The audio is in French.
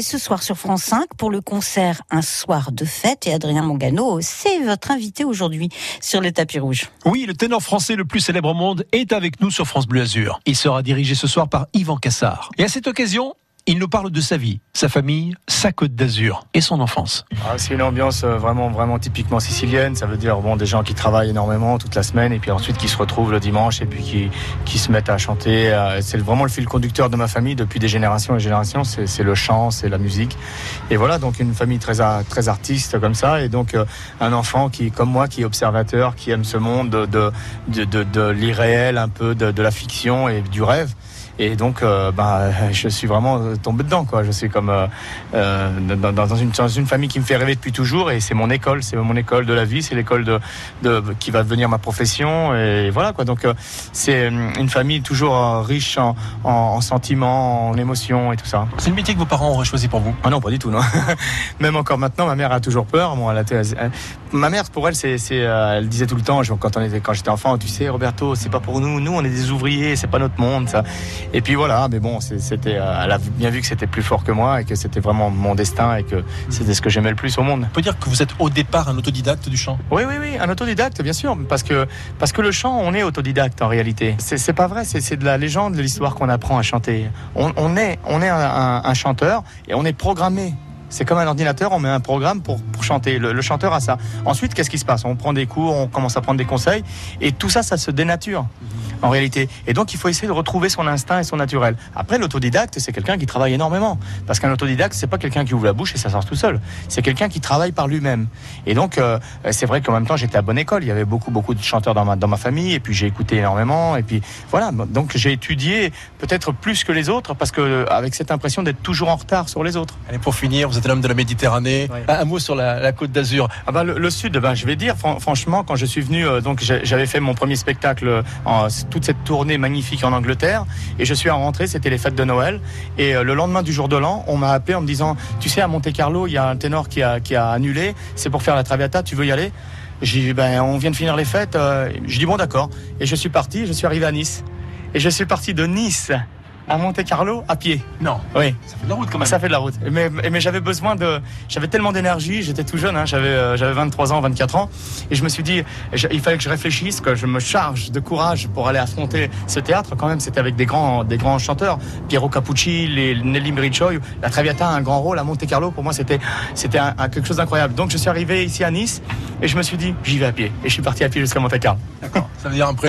Ce soir sur France 5 pour le concert Un soir de fête et Adrien Mangano, c'est votre invité aujourd'hui sur le tapis rouge. Oui, le ténor français le plus célèbre au monde est avec nous sur France Bleu Azur. Il sera dirigé ce soir par Yvan Cassard. Et à cette occasion, il nous parle de sa vie, sa famille, sa côte d'Azur et son enfance. Ah, c'est une ambiance euh, vraiment, vraiment typiquement sicilienne. Ça veut dire bon, des gens qui travaillent énormément toute la semaine et puis ensuite qui se retrouvent le dimanche et puis qui, qui se mettent à chanter. Euh, c'est vraiment le fil conducteur de ma famille depuis des générations et générations. C'est le chant, c'est la musique. Et voilà, donc une famille très, très artiste comme ça. Et donc euh, un enfant qui, comme moi, qui est observateur, qui aime ce monde de, de, de, de l'irréel, un peu de, la fiction et du rêve. Et donc, euh, bah, je suis vraiment tombé dedans. Quoi. Je suis comme euh, euh dans, dans, une, dans, une, famille qui me fait rêver depuis toujours. Et c'est mon école, c'est mon école de la vie, c'est l'école de, de, qui va devenir ma profession. Et voilà. Quoi. Donc, euh, c'est une famille toujours riche en, en, en, sentiments, en émotions et tout ça. C'est le métier que vos parents auraient choisi pour vous? Ah non, pas du tout. Non. Même encore maintenant, ma mère a toujours peur. Bon, elle a, ma mère, pour elle, c'est, elle disait tout le temps, quand, on était, quand j'étais enfant, tu sais, Roberto, c'est pas pour nous. Nous, on est des ouvriers, c'est pas notre monde. Ça. Et puis voilà, mais bon, c'était, elle a bien vu que c'était plus fort que moi et que c'était vraiment mon destin et que c'était ce que j'aimais le plus au monde. On peut dire que vous êtes au départ un autodidacte du chant Oui, oui, oui, un autodidacte, bien sûr, parce que, parce que le chant, on est autodidacte en réalité. C'est, pas vrai, c'est, de la légende, de l'histoire qu'on apprend à chanter. On, est, on est un chanteur et on est programmé c'est comme un ordinateur, on met un programme pour chanter. Le, chanteur a ça. Ensuite, qu'est-ce qui se passe? On prend des cours, on commence à prendre des conseils, et tout ça, ça se dénature en réalité. Et donc, il faut essayer de retrouver son instinct et son naturel. Après, l'autodidacte, c'est quelqu'un qui travaille énormément. Parce qu'un autodidacte, c'est pas quelqu'un qui ouvre la bouche et ça sort tout seul. C'est quelqu'un qui travaille par lui-même. Et donc, euh, c'est vrai qu'en même temps, j'étais à bonne école. Il y avait beaucoup, beaucoup de chanteurs dans ma, dans ma famille. Et puis, j'ai écouté énormément. Et puis, voilà. Donc, j'ai étudié peut-être plus que les autres parce que, avec cette impression d'être toujours en retard sur les autres. Allez, pour finir, vous êtes un homme de la Méditerranée. Un mot sur la, côte d'Azur. Ah bah, le, sud, ben, je vais dire, franchement, quand je suis venu, euh, donc, j'avais fait mon premier spectacle en toute cette tournée magnifique en Angleterre. Et je suis en rentrée, c'était les fêtes de Noël. Et euh, le lendemain du jour de l'an, on m'a appelé en me disant, tu sais, à Monte Carlo, il y a un ténor qui a, qui a annulé. C'est pour faire la Traviata, tu veux y aller? J'ai dit, ben, on vient de finir les fêtes. Euh, je dis, bon, d'accord. Et je suis parti, je suis arrivé à Nice. Et je suis parti de Nice à Monte Carlo à pied. Non. Oui. Ça fait de la route quand même. Ça fait de la route. Mais, mais j'avais besoin de. J'avais tellement d'énergie, j'étais tout jeune, hein, j'avais euh, j'avais 23 ans, 24 ans. Et je me suis dit, il fallait que je réfléchisse, que je me charge de courage pour aller affronter ce théâtre. Quand même, c'était avec des grands, des grands chanteurs. Piero Capucci, les Nelly Merichoy. La Traviata a un grand rôle à Monte Carlo. Pour moi, c'était c'était quelque chose d'incroyable. Donc, je suis arrivé ici à Nice et je me suis dit, j'y vais à pied. Et je suis parti à pied jusqu'à Monte Carlo. D'accord. Ça veut dire